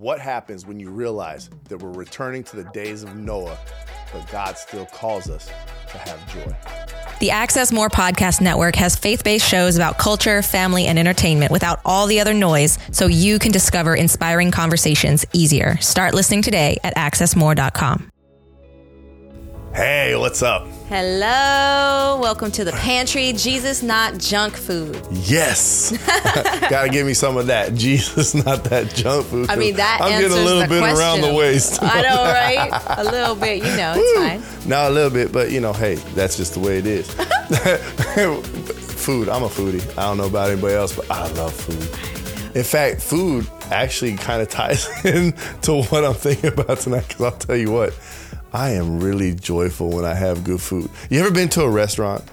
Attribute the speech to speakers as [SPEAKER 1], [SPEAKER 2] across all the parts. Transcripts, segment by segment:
[SPEAKER 1] What happens when you realize that we're returning to the days of Noah, but God still calls us to have joy?
[SPEAKER 2] The Access More Podcast Network has faith based shows about culture, family, and entertainment without all the other noise so you can discover inspiring conversations easier. Start listening today at accessmore.com.
[SPEAKER 1] Hey, what's up?
[SPEAKER 2] Hello. Welcome to the pantry. Jesus, not junk food.
[SPEAKER 1] Yes. Gotta give me some of that. Jesus, not that junk food.
[SPEAKER 2] I mean, that
[SPEAKER 1] I'm getting a little bit around the waist.
[SPEAKER 2] I know, right? A little bit, you know, it's fine.
[SPEAKER 1] Not a little bit, but you know, hey, that's just the way it is. food. I'm a foodie. I don't know about anybody else, but I love food. In fact, food actually kind of ties in to what I'm thinking about tonight. Because I'll tell you what, I am really joyful when I have good food. You ever been to a restaurant?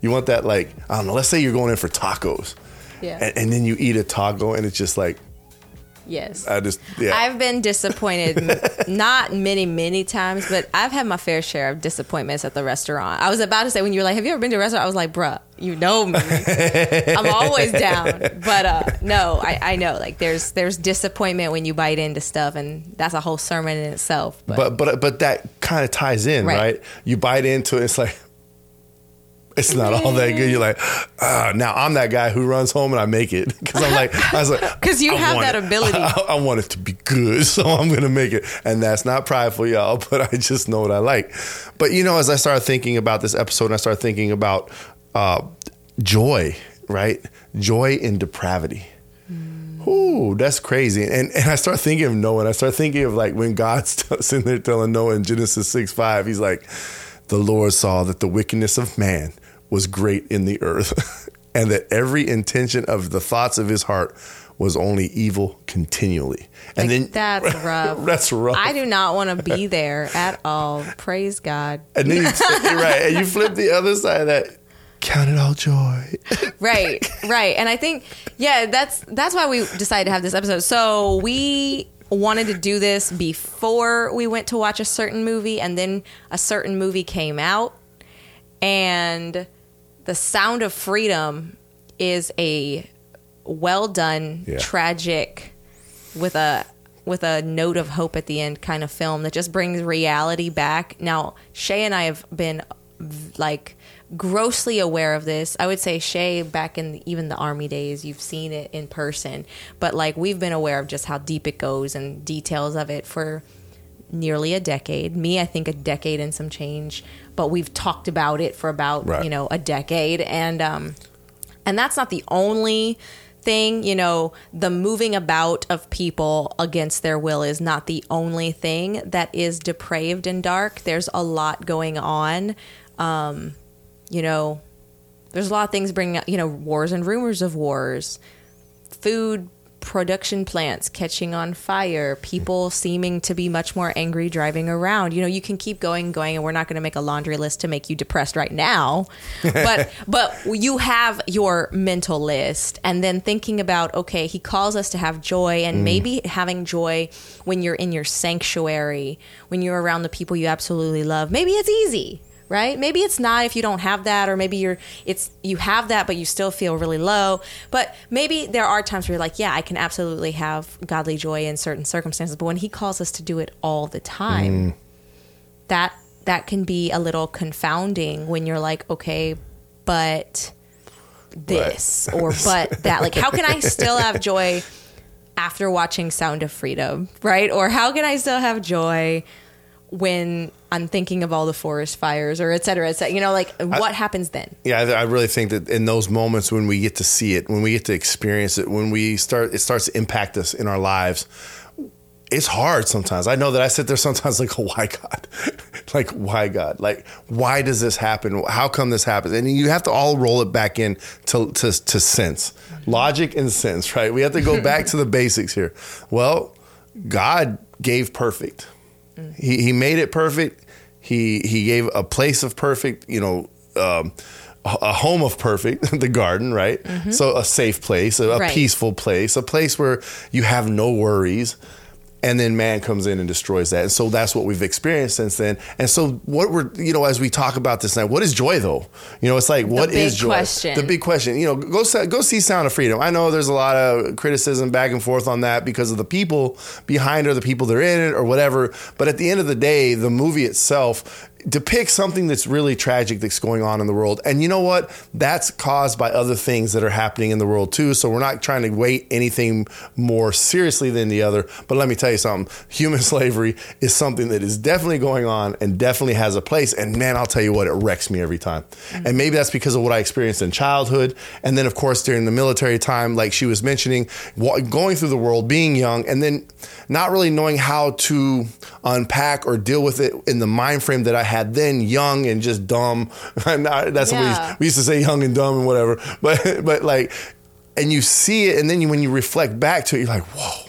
[SPEAKER 1] You want that like I don't know. Let's say you're going in for tacos,
[SPEAKER 2] Yeah.
[SPEAKER 1] and, and then you eat a taco, and it's just like
[SPEAKER 2] Yes.
[SPEAKER 1] I just yeah.
[SPEAKER 2] I've been disappointed, not many, many times, but I've had my fair share of disappointments at the restaurant. I was about to say when you were like, "Have you ever been to a restaurant?" I was like, "Bruh, you know me. I'm always down." But uh, no, I, I know like there's there's disappointment when you bite into stuff, and that's a whole sermon in itself. But,
[SPEAKER 1] but but but that kind of ties in, right.
[SPEAKER 2] Right.
[SPEAKER 1] You bite into it, it's like it's not all that good. You're like, ah, now I'm that guy who runs home and I make it because I'm like, I was like,
[SPEAKER 2] because you
[SPEAKER 1] I
[SPEAKER 2] have that
[SPEAKER 1] it.
[SPEAKER 2] ability.
[SPEAKER 1] I, I want it to be good, so I'm gonna make it, and that's not prideful, y'all. But I just know what I like. But you know, as I started thinking about this episode, and I started thinking about uh, joy, right? Joy in depravity. Ooh, that's crazy. And and I start thinking of Noah. And I start thinking of like when God's sitting there telling Noah in Genesis 6 5, he's like, the Lord saw that the wickedness of man was great in the earth, and that every intention of the thoughts of his heart was only evil continually. And
[SPEAKER 2] like,
[SPEAKER 1] then
[SPEAKER 2] that's rough.
[SPEAKER 1] that's rough.
[SPEAKER 2] I do not want to be there at all. Praise God.
[SPEAKER 1] and then you, you're right. And you flip the other side of that. Count it all joy.
[SPEAKER 2] right right and i think yeah that's that's why we decided to have this episode so we wanted to do this before we went to watch a certain movie and then a certain movie came out and the sound of freedom is a well done
[SPEAKER 1] Yeah.
[SPEAKER 2] tragic with a with a note of hope at the end kind of film that just brings reality back. Now shay and i have been like grossly aware of this. I would say shay back in the, even the army days you've seen it in person. But like we've been aware of just how deep it goes and details of it for nearly a decade. Me i think a decade and some change but we've talked about it for about
[SPEAKER 1] Right.
[SPEAKER 2] you know a decade. And um and that's not the only thing you know the moving about of people against their will is not the only thing that is depraved and dark. There's a lot going on. Um you know there's a lot of things bringing up you know wars and rumors of wars. Food production plants catching on fire people seeming to be much more angry driving around. You know you can keep going going and we're not going to make a laundry list to make you depressed right now. But but you have your mental list and then thinking about okay he calls us to have joy and mm. maybe having joy when you're in your sanctuary when you're around the people you absolutely love maybe it's easy right? Maybe it's not if you don't have that or maybe you're it's you have that but you still feel really low. But maybe there are times where you're like yeah i can absolutely have godly joy in certain circumstances. But when he calls us to do it all the time mm. that that can be a little confounding when you're like okay but this or but that. Like how can i still have joy after watching sound of freedom right? Or how can i still have joy when i'm thinking of all the forest fires or et cetera et cetera you know like what happens then
[SPEAKER 1] Yeah, I, I really think that in those moments when we get to see it, when we get to experience it, when we start, it starts to impact us in our lives. It's hard sometimes. I know that I sit there sometimes like, oh, why God? like, why God? Like, why does this happen? How come this happens? And you have to all roll it back in to, to, to sense, logic and sense, right? We have to go back to the basics here. Well, God gave perfect. He, he made it perfect. He he gave a place of perfect, you know, um, a home of perfect, the garden, right? So a safe place, a, a
[SPEAKER 2] Right.
[SPEAKER 1] peaceful place, a place where you have no worries. And then man comes in and destroys that. And so that's what we've experienced since then. And so what we're you know as we talk about this now, what is joy though? You know, it's like what is joy?
[SPEAKER 2] question.
[SPEAKER 1] The big question. You know, go go see Sound of Freedom. I know there's a lot of criticism back and forth on that because of the people behind or the people that are in it or whatever. But at the end of the day, the movie itself depicts something that's really tragic that's going on in the world. And you know what? That's caused by other things that are happening in the world too. So we're not trying to weight anything more seriously than the other. But let me tell you something human slavery is something that is definitely going on and definitely has a place. And man, I'll tell you what, it wrecks me every time. Mm. And maybe that's because of what I experienced in childhood. And then, of course, during the military time, like she was mentioning, going through the world, being young, and then not really knowing how to unpack or deal with it in the mind frame that I had then, young and just dumb. That's what we used, we used to say, young and dumb and whatever. But but like, and you see it, and then you, when you reflect back to it, you're like, whoa.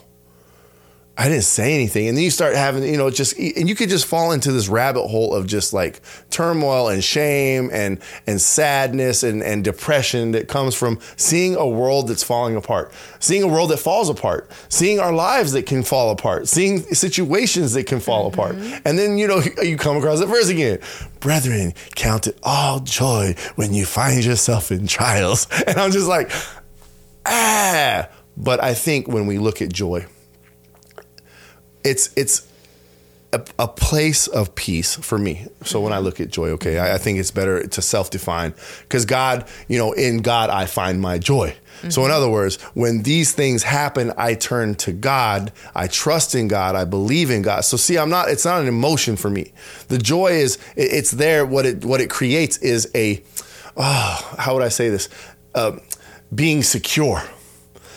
[SPEAKER 1] I didn't say anything. And then you start having, you know, just and you could just fall into this rabbit hole of just like turmoil and shame and and sadness and, and depression that comes from seeing a world that's falling apart, seeing a world that falls apart, seeing our lives that can fall apart, seeing situations that can fall apart. And then, you know, you come across it verse again. Brethren, count it all joy when you find yourself in trials. And I'm just like, ah. But I think when we look at joy, it's it's a, a place of peace for me. So when I look at joy, okay, I, I think it's better to self-define because God, you know, in God I find my joy. So in other words, when these things happen, I turn to God. I trust in God. I believe in God. So see, I'm not. It's not an emotion for me. The joy is it- it's there. What it what it creates is a oh, how would I say this? Uh, being secure.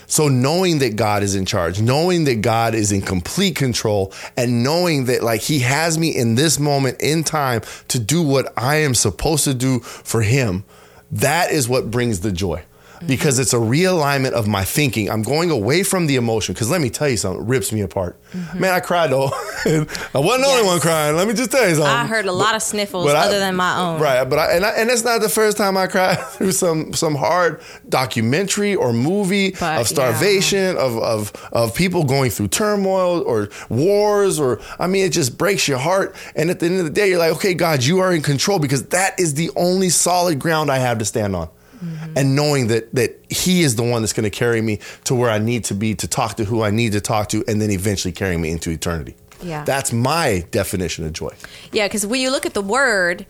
[SPEAKER 1] So knowing that God is in charge, knowing that God is in complete control, and knowing that like He has me in this moment in time to do what I am supposed to do for Him, that is what brings the joy. Because it's a realignment of my thinking. I'm going away from the emotion. Because let me tell you something, it rips me apart. Mm-hmm. Man, I cried though. I wasn't the only one crying. Let me just tell you something.
[SPEAKER 2] I heard a lot of sniffles
[SPEAKER 1] but I-
[SPEAKER 2] other than my own.
[SPEAKER 1] Right, but I, and I, and that's not the first time I cried through some some hard documentary or movie
[SPEAKER 2] But,
[SPEAKER 1] of starvation of of of people going through turmoil or wars or I mean it just breaks your heart. And at the end of the day, you're like, okay, God, you are in control because that is the only solid ground I have to stand on.
[SPEAKER 2] Mm-hmm.
[SPEAKER 1] And knowing that that He is the one that's going to carry me to where I need to be to talk to who I need to talk to, and then eventually carry me into eternity.
[SPEAKER 2] Yeah.
[SPEAKER 1] that's my definition of joy.
[SPEAKER 2] Yeah, because when you look at the word,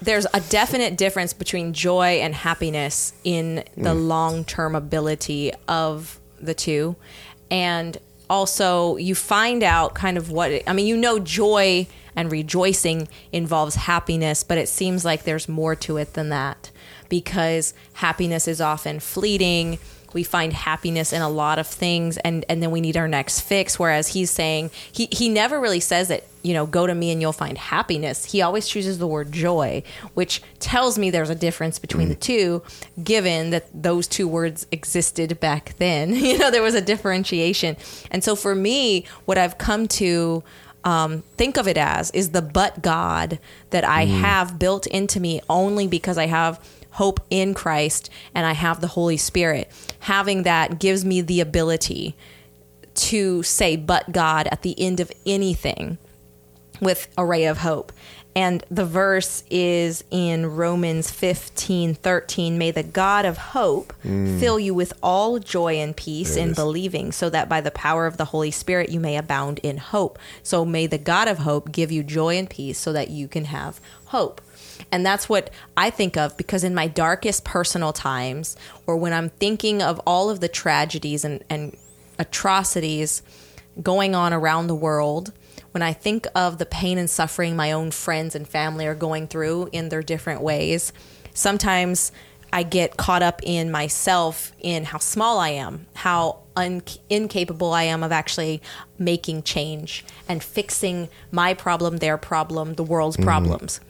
[SPEAKER 2] there's a definite difference between joy and happiness in the
[SPEAKER 1] Mm.
[SPEAKER 2] long term ability of the two. And also, you find out kind of what it, I mean, you know, joy and rejoicing involves happiness, but it seems like there's more to it than that because happiness is often fleeting. We find happiness in a lot of things and and then we need our next fix. Whereas he's saying he he never really says that you know go to me and you'll find happiness. He always chooses the word joy which tells me there's a difference between the two given that those two words existed back then. You know there was a differentiation. And so for me what i've come to um, think of it as is the but God that I have built into me only because I have hope in Christ and I have the Holy Spirit. Having that gives me the ability to say but God at the end of anything with a ray of hope. And the verse is in Romans 15 13. May the God of hope mm. fill you with all joy and peace
[SPEAKER 1] There
[SPEAKER 2] in believing, so that by the power of the Holy Spirit you may abound in hope. So may the God of hope give you joy and peace so that you can have hope. And that's what I think of because in my darkest personal times, or when I'm thinking of all of the tragedies and, and atrocities going on around the world, when I think of the pain and suffering my own friends and family are going through in their different ways, sometimes I get caught up in myself in how small I am, how un- incapable I am of actually making change and fixing my problem, their problem, the world's mm-hmm. problems.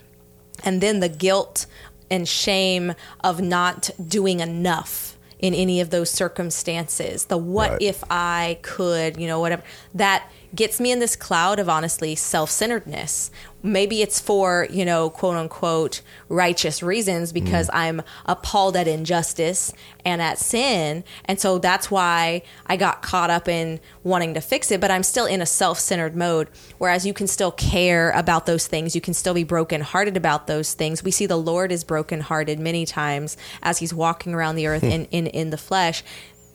[SPEAKER 2] And then the guilt and shame of not doing enough in any of those circumstances. The what
[SPEAKER 1] Right.
[SPEAKER 2] if I could, you know, whatever. That gets me in this cloud of honestly self centeredness maybe it's for you know quote unquote righteous reasons because
[SPEAKER 1] Mm.
[SPEAKER 2] i'm appalled at injustice and at sin. And so that's why i got caught up in wanting to fix it but i'm still in a self-centered mode whereas you can still care about those things. You can still be brokenhearted about those things. We see the lord is brokenhearted many times as he's walking around the earth in, in in the flesh.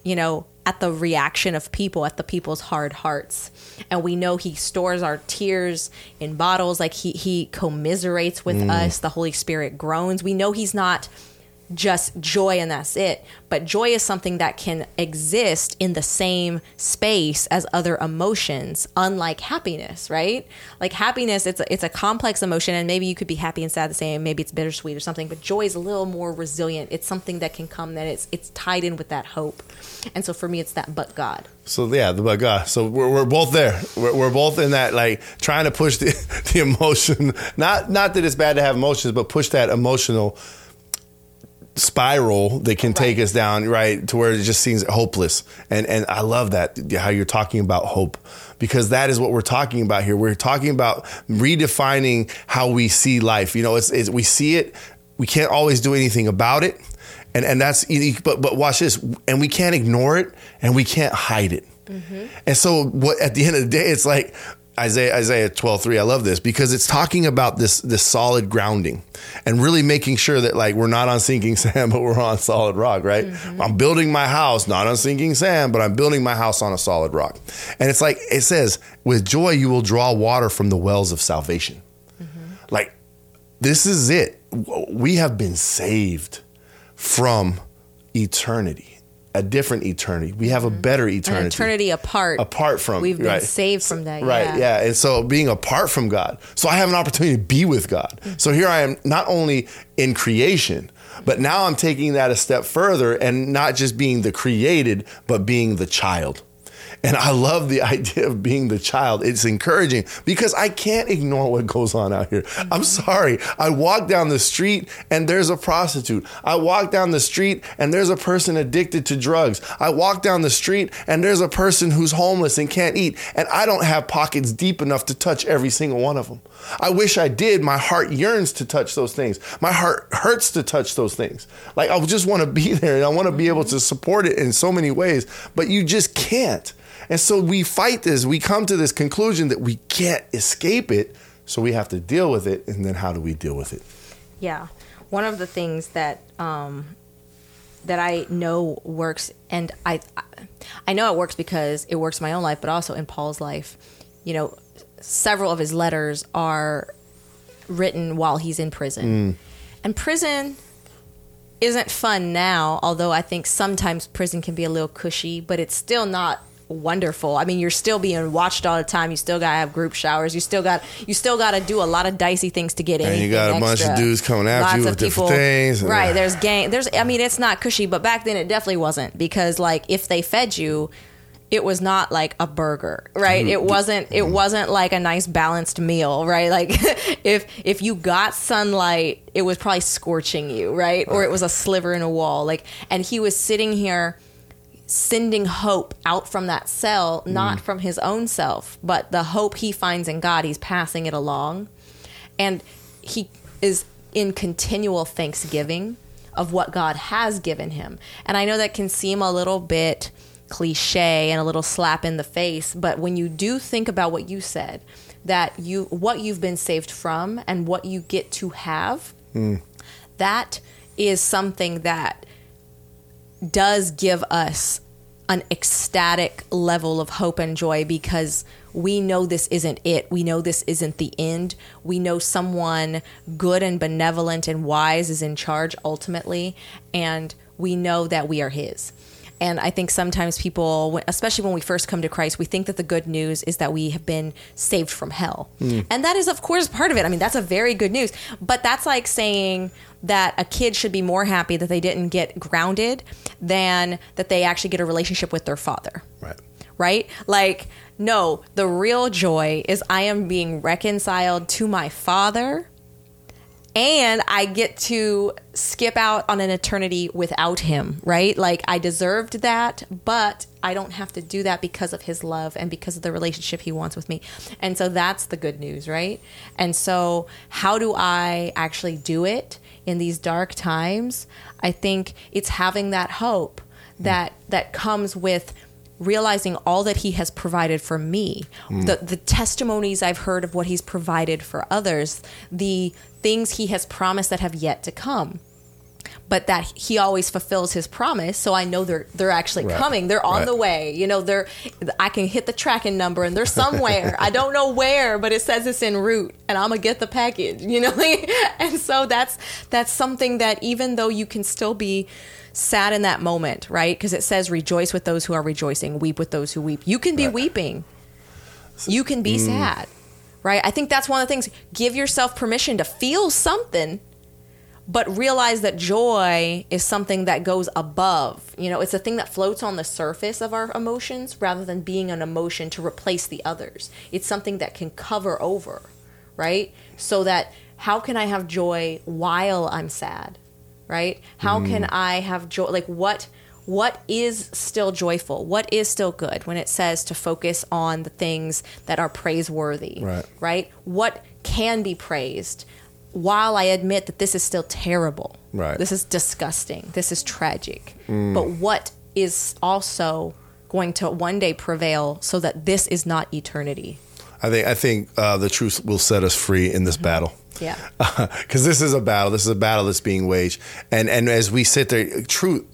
[SPEAKER 2] You know, at the reaction of people, at the people's hard hearts. And we know he stores our tears in bottles, like he he commiserates with mm. us. The Holy Spirit groans. We know he's not just joy and that's it. But joy is something that can exist in the same space as other emotions, unlike happiness, right? Like happiness, it's a, it's a complex emotion, and maybe you could be happy and sad the same. Maybe it's bittersweet or something. But joy is a little more resilient. It's something that can come that it's it's tied in with that hope. And so for me, it's that but God.
[SPEAKER 1] So yeah, the but God. So we're, we're both there. We're, we're both in that like trying to push the, the emotion. Not not that it's bad to have emotions, but push that emotional spiral that can take us down right to where it just seems hopeless. And and I love that how you're talking about hope because that is what we're talking about here. We're talking about redefining how we see life. You know, it's, it's we see it. We can't always do anything about it. And and that's but but watch this. And we can't ignore it and we can't hide it. Mm-hmm. And so what at the end of the day, it's like Isaiah Isaiah 12, 3. I love this because it's talking about this this solid grounding and really making sure that like we're not on sinking sand, but we're on solid rock, right? Mm-hmm. I'm building my house, not on sinking sand, but I'm building my house on a solid rock. And it's like it says, with joy you will draw water from the wells of salvation. Mm-hmm. Like this is it. We have been saved from eternity, a different eternity. We have a better
[SPEAKER 2] An
[SPEAKER 1] eternity.
[SPEAKER 2] eternity apart.
[SPEAKER 1] Apart from
[SPEAKER 2] We've been
[SPEAKER 1] right.
[SPEAKER 2] saved from that.
[SPEAKER 1] Right,
[SPEAKER 2] yeah.
[SPEAKER 1] yeah. And so being apart from God. So I have an opportunity to be with God.
[SPEAKER 2] Mm-hmm.
[SPEAKER 1] So here I am not only in creation, but now I'm taking that a step further and not just being the created, but being the child. And I love the idea of being the child. It's encouraging because I can't ignore what goes on out here. I'm mm-hmm. sorry. I walk down the street and there's a prostitute. I walk down the street and there's a person addicted to drugs. I walk down the street and there's a person who's homeless and can't eat. And I don't have pockets deep enough to touch every single one of them. I wish I did. My heart yearns to touch those things. My heart hurts to touch those things. Like I just want to be there and I want to be able to support it in so many ways, but you just can't. And so we fight this. We come to this conclusion that we can't escape it. So we have to deal with it. And then how do we deal with it?
[SPEAKER 2] Yeah. One of the things that um, that I know works, and I I know it works because it works in my own life, but also in Paul's life. You know, several of his letters are written while he's in prison, and prison isn't fun now. Although I think sometimes prison can be a little cushy, but it's still not wonderful. I mean, you're still being watched all the time. You still gotta have group showers. You still got you still gotta do a lot of dicey things to get in.
[SPEAKER 1] And you got a bunch of dudes coming after you with different things.
[SPEAKER 2] Right. There's gang. There's. I mean, it's not cushy, but back then it definitely wasn't because like if they fed you. It was not like a burger, right? Mm-hmm. It wasn't. It mm-hmm. wasn't like a nice balanced meal, right? Like if if you got sunlight, it was probably scorching you, right? Or it was a sliver in a wall, like. And he was sitting here sending hope out from that cell, not mm. from his own self, but the hope he finds in God, he's passing it along. And he is in continual thanksgiving of what God has given him. And I know that can seem a little bit cliche and a little slap in the face, but when you do think about what you said, that you what you've been saved from and what you get to have, mm. that is something that does give us an ecstatic level of hope and joy because we know this isn't it. We know this isn't the end. We know someone good and benevolent and wise is in charge ultimately, and we know that we are His. And I think sometimes people, especially when we first come to Christ, we think that the good news is that we have been saved from hell. Hmm. And that is, of course, part of it. I mean, that's a very good news. But that's like saying that a kid should be more happy that they didn't get grounded than that they actually get a relationship with their father
[SPEAKER 1] Right.
[SPEAKER 2] right? Like, no, the real joy is I am being reconciled to my father and I get to skip out on an eternity without him, right? Like I deserved that, but I don't have to do that because of his love and because of the relationship he wants with me. And so that's the good news, right? And so how do I actually do it in these dark times? I think it's having that hope that that comes with realizing all that he has provided for me mm. the the testimonies i've heard of what he's provided for others the things he has promised that have yet to come but that he always fulfills his promise so i know they're they're actually
[SPEAKER 1] Right.
[SPEAKER 2] coming. They're on
[SPEAKER 1] Right.
[SPEAKER 2] the way. You know they're i can hit the tracking number and they're somewhere. I don't know where but it says it's en route and i'm gonna get the package you know? And so that's that's something that even though you can still be sad in that moment right? Because it says rejoice with those who are rejoicing weep with those who weep. You can be
[SPEAKER 1] Right.
[SPEAKER 2] weeping. You can be mm. sad right? I think that's one of the things. Give yourself permission to feel something but realize that joy is something that goes above. You know, it's a thing that floats on the surface of our emotions rather than being an emotion to replace the others. It's something that can cover over, right? So that how can I have joy while I'm sad? Right? How can mm. I have joy like what what is still joyful? What is still good when it says to focus on the things that are praiseworthy?
[SPEAKER 1] Right.
[SPEAKER 2] Right? What can be praised? While I admit that this is still terrible,
[SPEAKER 1] Right.
[SPEAKER 2] This is disgusting. This is tragic. But what is also going to one day prevail so that this is not eternity?
[SPEAKER 1] I think I think uh, the truth will set us free in this battle.
[SPEAKER 2] Yeah.
[SPEAKER 1] because this is a battle. This is a battle that's being waged, and and as we sit there, truth.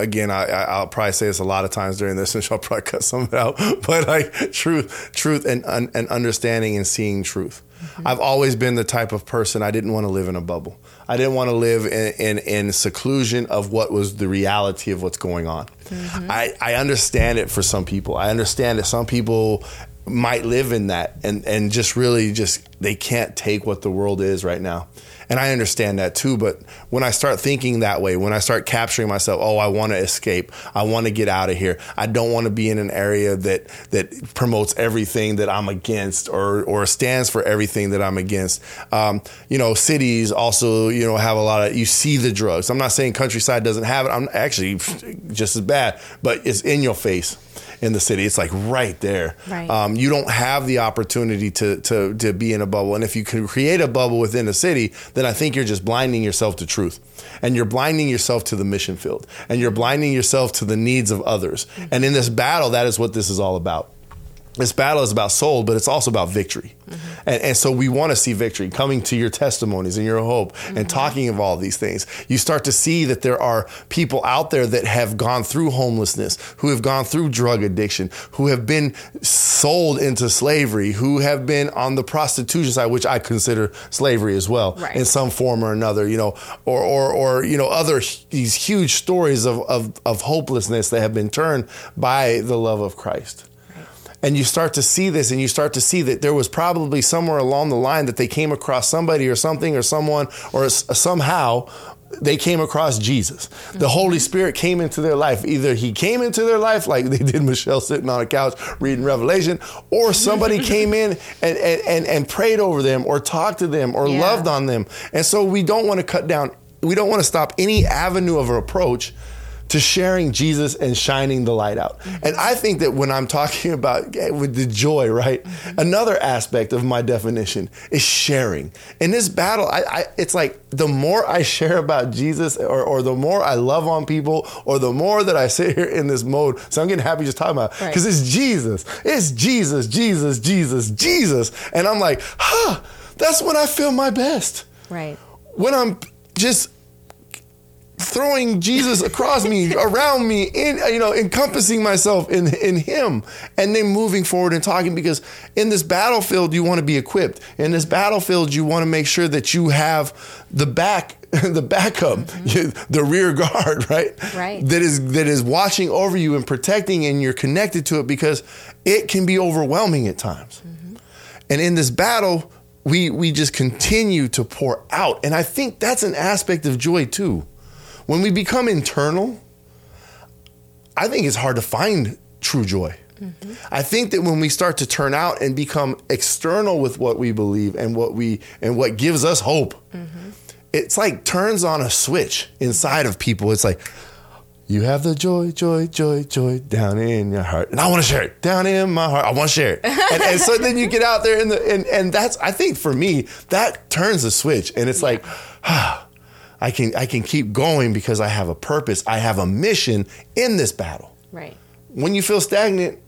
[SPEAKER 1] Again, I, I- I'll probably say this a lot of times during this, and I'll probably cut some of it out. But like truth, truth, and and understanding and seeing truth. I've always been the type of person I didn't want to live in a bubble. I didn't want to live in, in, in seclusion of what was the reality of what's going on. Mm-hmm. I, I understand it for some people. I understand that some people might live in that and, and just really just they can't take what the world is right now. And I understand that too. But when I start thinking that way, when I start capturing myself, oh, I want to escape. I want to get out of here. I don't want to be in an area that that promotes everything that I'm against or or stands for everything that I'm against. Um, you know, cities also, you know, have a lot of you see the drugs. I'm not saying countryside doesn't have it. I'm actually just as bad, but it's in your face in the city. It's like right there.
[SPEAKER 2] Right.
[SPEAKER 1] Um, you don't have the opportunity to, to to be in a bubble. And if you can create a bubble within a city, then I think you're just blinding yourself to truth. And you're blinding yourself to the mission field. And you're blinding yourself to the needs of others. And in this battle, that is what this is all about. This battle is about soul, but it's also about victory. Mm-hmm. And, and so we want to see victory coming to your testimonies and your hope and mm-hmm. talking of all these things. You start to see that there are people out there that have gone through homelessness, who have gone through drug addiction, who have been sold into slavery, who have been on the prostitution side, which I consider slavery as well,
[SPEAKER 2] Right.
[SPEAKER 1] in some form or another, you know, or, or, or you know, other these huge stories of, of, of hopelessness that have been turned by the love of Christ and you start to see this and you start to see that there was probably somewhere along the line that they came across somebody or something or someone or somehow they came across Jesus. The mm-hmm. Holy Spirit came into their life. Either he came into their life like they did Michelle sitting on a couch reading Revelation, or somebody came in and, and, and, and prayed over them or talked to them or
[SPEAKER 2] Yeah.
[SPEAKER 1] loved on them. And so we don't want to cut down, we don't want to stop any avenue of approach to sharing Jesus and shining the light out. Mm-hmm. And I think that when I'm talking about with the joy, right? Mm-hmm. Another aspect of my definition is sharing. In this battle, I, I it's like the more I share about Jesus or, or the more I love on people or the more that I sit here in this mode. So I'm getting happy just talking about
[SPEAKER 2] Right.
[SPEAKER 1] because it's Jesus. It's Jesus, Jesus, Jesus, Jesus. And I'm like, huh, that's when I feel my best
[SPEAKER 2] Right.
[SPEAKER 1] when I'm just throwing Jesus across me, around me, in you know, encompassing myself in in Him, and then moving forward and talking. Because in this battlefield, you want to be equipped. In this battlefield, you want to make sure that you have the back. The backup, you- mm-hmm. the rear guard, right?
[SPEAKER 2] Right.
[SPEAKER 1] That is that is watching over you and protecting, and you're connected to it because it can be overwhelming at times. Mm-hmm. And in this battle, we we just continue to pour out. And I think that's an aspect of joy too. When we become internal, I think it's hard to find true joy. I think that when we start to turn out and become external with what we believe and what we and what gives us hope, it's like turns on a switch inside of people. It's like you have the joy, joy, joy, joy down in your heart, and I want to share it down in my heart. I want to share it, and, and so then you get out there, and the and and that's I think for me that turns the switch, and it's like. Ah, I can I can keep going because I have a purpose. I have a mission in this battle.
[SPEAKER 2] Right.
[SPEAKER 1] When you feel stagnant,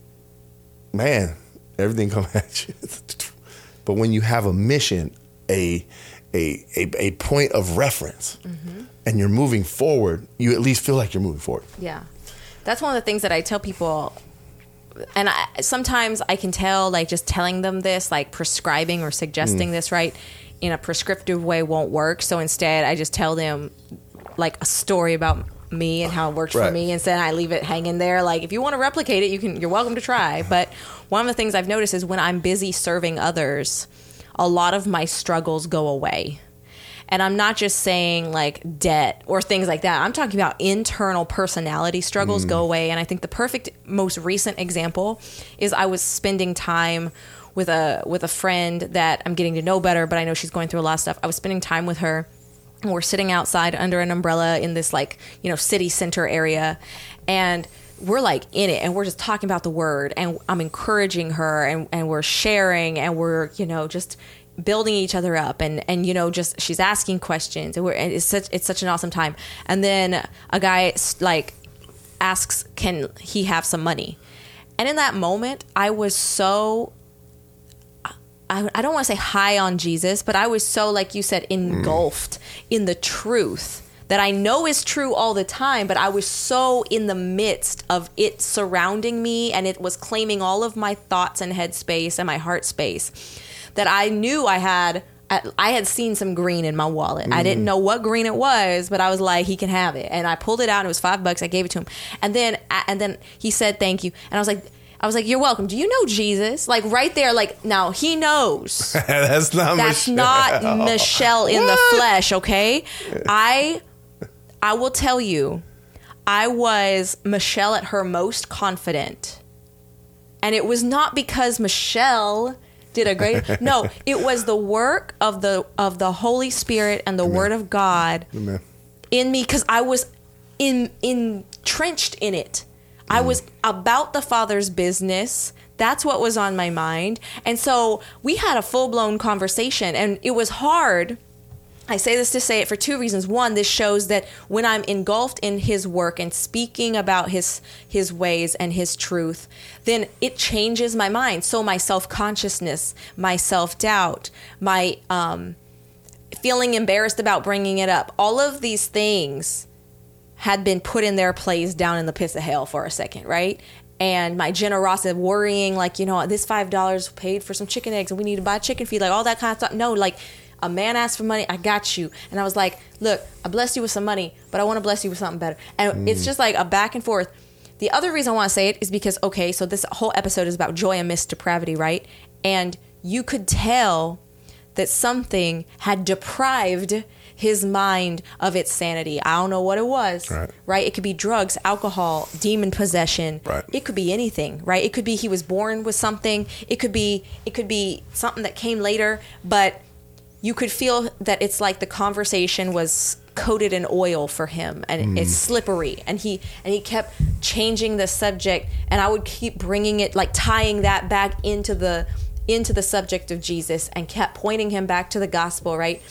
[SPEAKER 1] man, everything comes at you. but when you have a mission, a a a, a point of reference, mm-hmm. and you're moving forward, you at least feel like you're moving forward.
[SPEAKER 2] Yeah. That's one of the things that I tell people. And I, sometimes I can tell, like, just telling them this, like prescribing or suggesting mm. this, right, in a prescriptive way won't work. So instead, I just tell them, like, a story about me and how it worked for
[SPEAKER 1] Right.
[SPEAKER 2] me. Instead, I leave it hanging there. Like, if you want to replicate it, you can, you're welcome to try. But one of the things I've noticed is when I'm busy serving others, a lot of my struggles go away. And I'm not just saying like debt or things like that. I'm talking about internal personality struggles mm. go away. And I think the perfect, most recent example is I was spending time with a with a friend that I'm getting to know better, but I know she's going through a lot of stuff. I was spending time with her. And we're sitting outside under an umbrella in this like you know city center area, and we're like in it and we're just talking about the word and I'm encouraging her and, and we're sharing and we're, you know, just building each other up and, and, you know, just she's asking questions and we're, and it's such, it's such an awesome time. And then a guy like asks, can he have some money? And in that moment, I was so I, I don't want to say high on Jesus, but I was so, like you said, engulfed in the truth that I know is true all the time, but I was so in the midst of it surrounding me and it was claiming all of my thoughts and headspace and my heart space that I knew I had. I had seen some green in my wallet. I didn't mm. know what green it was, but I was like, he can have it. And I pulled it out and it was five bucks. I gave it to him. And then, and then he said, thank you. And I was like, I was like, you're welcome. Do you know Jesus? Like right there, like now he knows.
[SPEAKER 1] That's not
[SPEAKER 2] That's
[SPEAKER 1] Michelle.
[SPEAKER 2] not Michelle in the flesh, okay? I I will tell you, I was Michelle at her most confident. And it was not because Michelle did a great No, it was the work of the of the Holy Spirit and the word of God
[SPEAKER 1] Amen.
[SPEAKER 2] in me because I was in entrenched in it. I was about the Father's business. That's what was on my mind. And so we had a full blown conversation, and it was hard. I say this to say it for two reasons. One, this shows that when I'm engulfed in his work and speaking about his his ways and his truth, then it changes my mind. So my self-consciousness, my self-doubt, my um feeling embarrassed about bringing it up. All of these things had been put in their place down in the pits of hell for a second, right? And my generosity, worrying, like, you know, this $5 paid for some chicken eggs and we need to buy chicken feed, like all that kind of stuff. No, like, a man asked for money, I got you. And I was like, look, I blessed you with some money, but I want to bless you with something better. And mm. it's just like a back and forth. The other reason I want to say it is because, okay, so this whole episode is about joy amidst depravity, right? And you could tell that something had deprived his mind of its sanity. I don't know what it was.
[SPEAKER 1] Right.
[SPEAKER 2] It could be drugs, alcohol, demon possession.
[SPEAKER 1] Right.
[SPEAKER 2] It could be anything, right? It could be he was born with something. It could be it could be something that came later, but you could feel that it's like the conversation was coated in oil for him and it's mm. slippery and he and he kept changing the subject and I would keep bringing it like tying that back into the into the subject of Jesus and kept pointing him back to the gospel right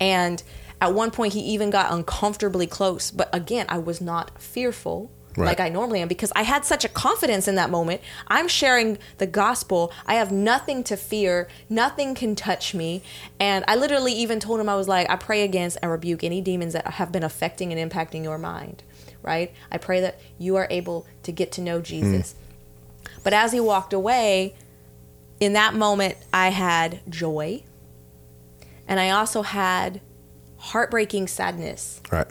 [SPEAKER 2] and at one point he even got uncomfortably close but again I was not fearful
[SPEAKER 1] Right.
[SPEAKER 2] like I normally am because I had such a confidence in that moment. I'm sharing the gospel. I have nothing to fear. Nothing can touch me. And I literally even told him, I was like, I pray against and rebuke any demons that have been affecting and impacting your mind, right? I pray that you are able to get to know hmm. Jesus. But as he walked away, in that moment, I had joy. And I also had heartbreaking sadness
[SPEAKER 1] Right.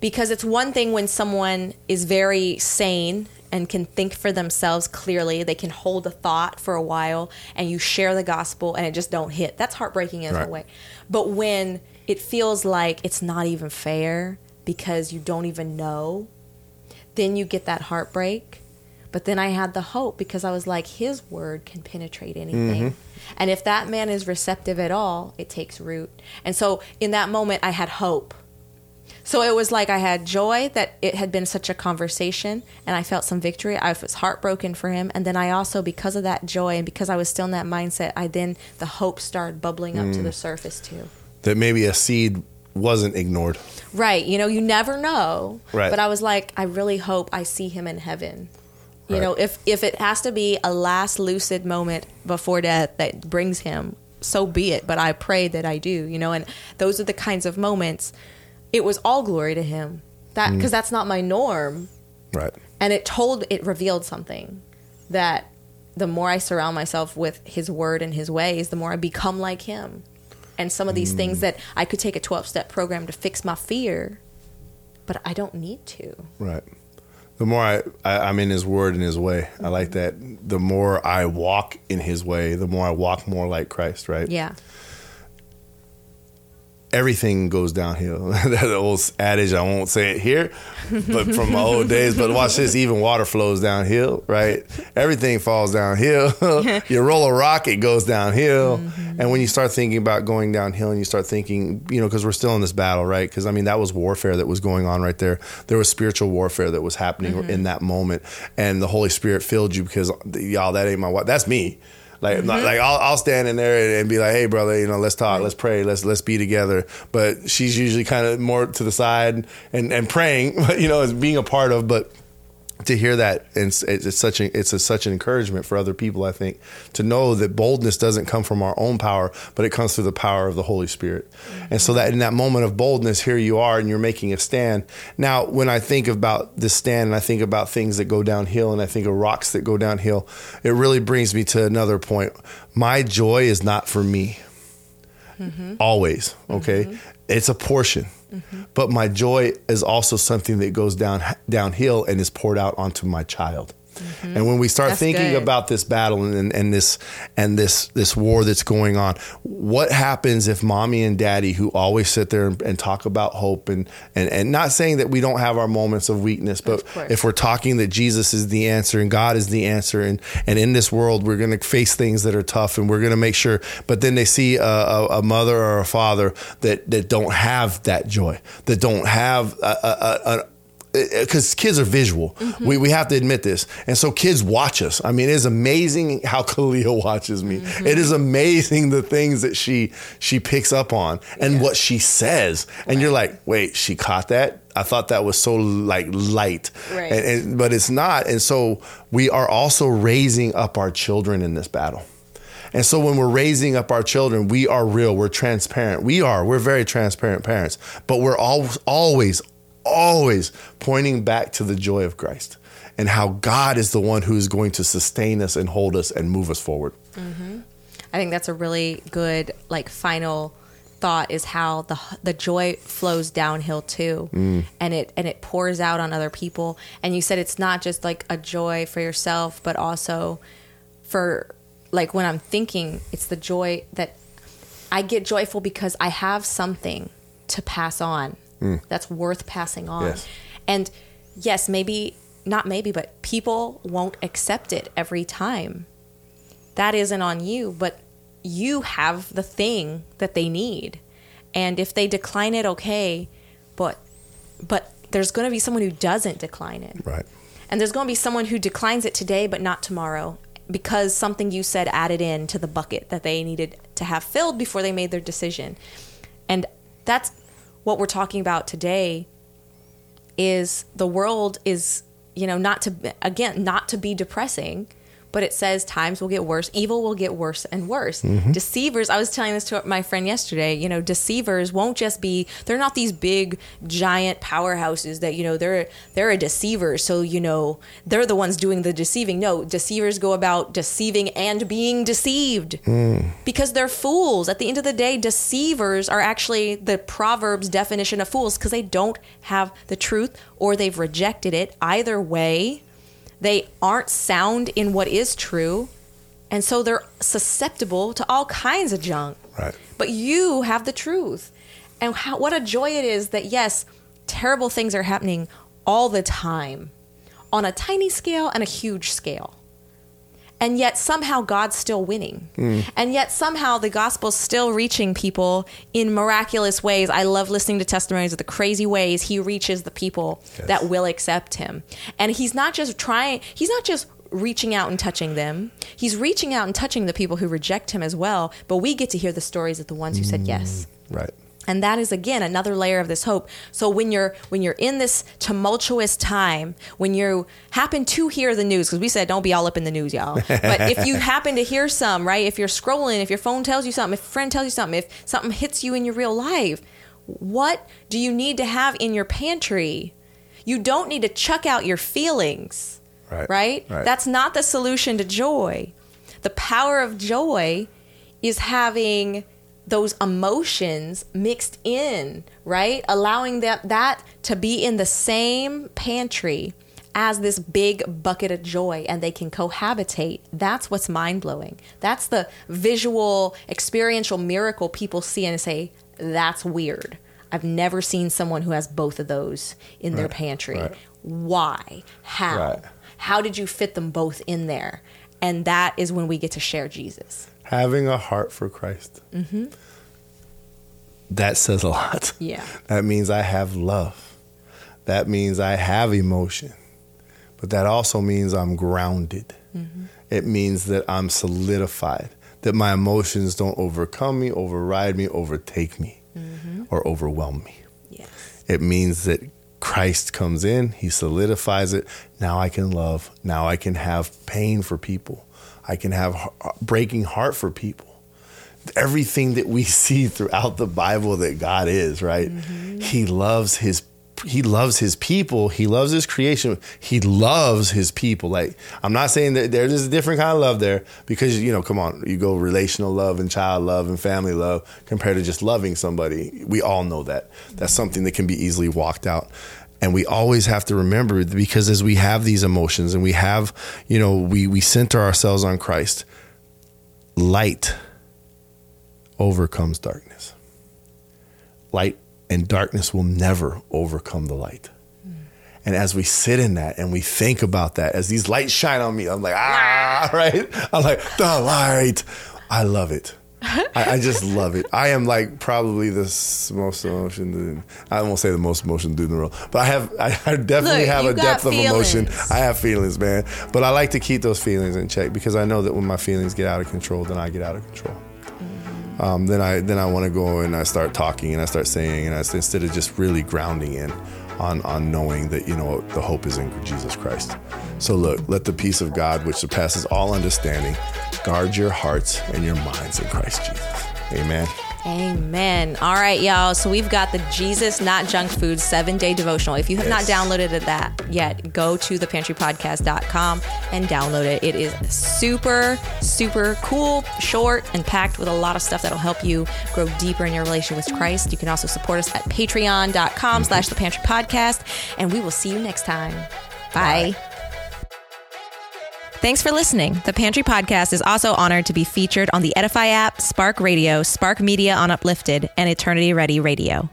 [SPEAKER 2] because it's one thing when someone is very sane and can think for themselves clearly they can hold a thought for a while and you share the gospel and it just don't hit that's heartbreaking in
[SPEAKER 1] Right.
[SPEAKER 2] a way but when it feels like it's not even fair because you don't even know then you get that heartbreak But then I had the hope because I was like, his word can penetrate anything. Mm-hmm. And if that man is receptive at all, it takes root. And so in that moment, I had hope. So it was like I had joy that it had been such a conversation and I felt some victory. I was heartbroken for him. And then I also, because of that joy and because I was still in that mindset, I then, the hope started bubbling up to mm. the surface too.
[SPEAKER 1] That maybe a seed wasn't ignored.
[SPEAKER 2] Right. You know, you never know.
[SPEAKER 1] Right.
[SPEAKER 2] But I was like, I really hope I see him in heaven. You
[SPEAKER 1] Right.
[SPEAKER 2] know, if if it has to be a last lucid moment before death that brings him, so be it. But I pray that I do, you know, and those are the kinds of moments it was all glory to him. That mm. because that's not my norm.
[SPEAKER 1] Right.
[SPEAKER 2] And it told it revealed something that the more I surround myself with his word and his ways, the more I become like him. And some of these things mm. that I could take a 12 step program to fix my fear, but I don't need to.
[SPEAKER 1] Right. The more I, I, I'm in His Word and His way, I like that. The more I walk in His way, the more I walk more like Christ. Right.
[SPEAKER 2] Yeah.
[SPEAKER 1] Everything goes downhill. that old adage. I won't say it here, but from my old days. But watch this. Even water flows downhill. Right. Everything falls downhill. you roll a rock, it goes downhill. And when you start thinking about going downhill, and you start thinking, you know, because we're still in this battle, right? Because I mean, that was warfare that was going on right there. There was spiritual warfare that was happening mm-hmm. in that moment, and the Holy Spirit filled you because y'all, that ain't my wife. That's me. Like, mm-hmm. like I'll, I'll stand in there and be like, "Hey, brother, you know, let's talk, let's pray, let's let's be together." But she's usually kind of more to the side and and praying, you know, as being a part of. But to hear that, and it's, it's such a, it's a, such an encouragement for other people. I think to know that boldness doesn't come from our own power, but it comes through the power of the Holy Spirit. And so that in that moment of boldness, here you are, and you're making a stand. Now, when I think about this stand, and I think about things that go downhill, and I think of rocks that go downhill, it really brings me to another point. My joy is not for me. Mm-hmm. Always, okay? Mm-hmm. It's a portion. Mm-hmm. But my joy is also something that goes down downhill and is poured out onto my child. Mm-hmm. And when we start
[SPEAKER 2] That's
[SPEAKER 1] thinking
[SPEAKER 2] good.
[SPEAKER 1] about this battle and, and this and this this war that's going on, what happens if mommy and daddy, who always sit there and, and talk about hope and, and and not saying that we don't have our moments of weakness, but
[SPEAKER 2] Of
[SPEAKER 1] if we're talking that Jesus is the answer and God is the answer, and and in this world we're going to face things that are tough, and we're going to make sure. But then they see a, a, a mother or a father that that don't have that joy, that don't have a, a, a, Uh, because kids are visual. Mm-hmm. We, we have to admit this. And so kids watch us. I mean, it is amazing how Kalia watches me. Mm-hmm. It is amazing the things that she she picks up on and what she says. And you're like, wait, she caught that? I thought that was so like light.
[SPEAKER 2] Right.
[SPEAKER 1] And, and but it's not. And so we are also raising up our children in this battle. And so when we're raising up our children, we are real. We're transparent. We are. We're very transparent parents. But we're all, always, always pointing back to the joy of Christ and how God is the one who is going to sustain us and hold us and move us forward. Mm-hmm.
[SPEAKER 2] I think that's a really good like final thought is how the the joy flows downhill too. Mm. And it and it pours out on other people. And you said it's not just like a joy for yourself but also for like when I'm thinking it's the joy that I get joyful because I have something to pass on Mm. that's worth passing on
[SPEAKER 1] Yes.
[SPEAKER 2] and yes maybe not maybe but people won't accept it every time that isn't on you, but you have the thing that they need. And if they decline it, okay, but but there's going to be someone who doesn't decline it.
[SPEAKER 1] Right.
[SPEAKER 2] And there's going to be someone who declines it today but not tomorrow because something you said added in to the bucket that they needed to have filled before they made their decision. And that's what we're talking about today is the world is, you know, not to again, not to be depressing, but it says times will get worse, evil will get worse and worse. Mm-hmm. Deceivers, I was telling this to my friend yesterday, you know, deceivers won't just be they're not these big giant powerhouses that, you know, they're they're a deceiver, so you know, they're the ones doing the deceiving. No, deceivers go about deceiving and being deceived. Mm. Because they're fools. At the end of the day, deceivers are actually the Proverbs definition of fools because they don't have the truth or they've rejected it. Either way, they aren't sound in what is true. And so they're susceptible to all kinds of junk.
[SPEAKER 1] Right.
[SPEAKER 2] But you have the truth. And how, what a joy it is that, yes, terrible things are happening all the time. on a tiny scale and a huge scale. And yet somehow God's still winning. Mm. And yet somehow the gospel's still reaching people in miraculous ways. I love listening to testimonies of the crazy ways he reaches the people
[SPEAKER 1] Yes.
[SPEAKER 2] that will accept him. And he's not just trying, he's not just reaching out and touching them. He's reaching out and touching the people who reject him as well. But we get to hear the stories of the ones who said yes mm,
[SPEAKER 1] Right.
[SPEAKER 2] And that is again another layer of this hope so when you're when you're in this tumultuous time when you happen to hear the news because we said don't be all up in the news y'all but if you happen to hear some right if you're scrolling if your phone tells you something if a friend tells you something if something hits you in your real life what do you need to have in your pantry you don't need to chuck out your feelings
[SPEAKER 1] Right.
[SPEAKER 2] right?
[SPEAKER 1] Right.
[SPEAKER 2] That's not the solution to joy. The power of joy is having those emotions mixed in, right? Allowing that that to be in the same pantry as this big bucket of joy and they can cohabitate. That's what's mind-blowing. That's the visual experiential miracle people see and say that's weird. I've never seen someone who has both of those in their pantry.
[SPEAKER 1] right.
[SPEAKER 2] Why? How?
[SPEAKER 1] Right.
[SPEAKER 2] How did you fit them both in there? And that is when we get to share Jesus.
[SPEAKER 1] Having a heart for Christ. Mm-hmm. That says a lot.
[SPEAKER 2] Yeah.
[SPEAKER 1] That means I have love. That means I have emotion. But that also means I'm grounded. It means that I'm solidified, that my emotions don't overcome me, override me, overtake me, or overwhelm me.
[SPEAKER 2] Yes.
[SPEAKER 1] It means that Christ comes in, he solidifies it. Now I can love. Now I can have pain for people. I can have h- uh, breaking heart for people. Everything that we see throughout the Bible that God is, right? Mm-hmm. He loves his he loves his people. He loves his creation. He loves his people. Like I'm not saying that there's a different kind of love there because you know, come on, you go relational love and child love and family love compared to just loving somebody. We all know that. That's something that can be easily walked out. And we always have to remember because as we have these emotions and we have, you know, we we center ourselves on Christ, light overcomes darkness. Light and darkness will never overcome the light. And as we sit in that and we think about that, as these lights shine on me, I'm like, ah, right? I'm like, the light. I love it. I, I just love it. I am like probably the most emotion. I won't say the most emotion dude in the world, but I have, I, I definitely
[SPEAKER 2] Look,
[SPEAKER 1] have a depth of emotion. I have feelings, man. But I like to keep those feelings in check because I know that when my feelings get out of control, then I get out of control um, then I then I want to go and I start talking and I start saying and I, instead of just really grounding in on on knowing that you know the hope is in Jesus Christ. So look, let the peace of God, which surpasses all understanding, guard your hearts and your minds in Christ Jesus. Amen.
[SPEAKER 2] Amen. All right, y'all. So we've got the Jesus Not Junk Food seven day devotional. If you have
[SPEAKER 1] Yes.
[SPEAKER 2] not downloaded it that yet, go to thepantrypodcast.com and download it. It is super, super cool, short, and packed with a lot of stuff that'll help you grow deeper in your relationship with Christ. You can also support us at patreon.com slash the pantry podcast. And we will see you next time. Bye. Thanks for listening. The Pantry Podcast is also honored to be featured on the Edify app, Spark Radio, Spark Media on Uplifted, and Eternity Ready Radio.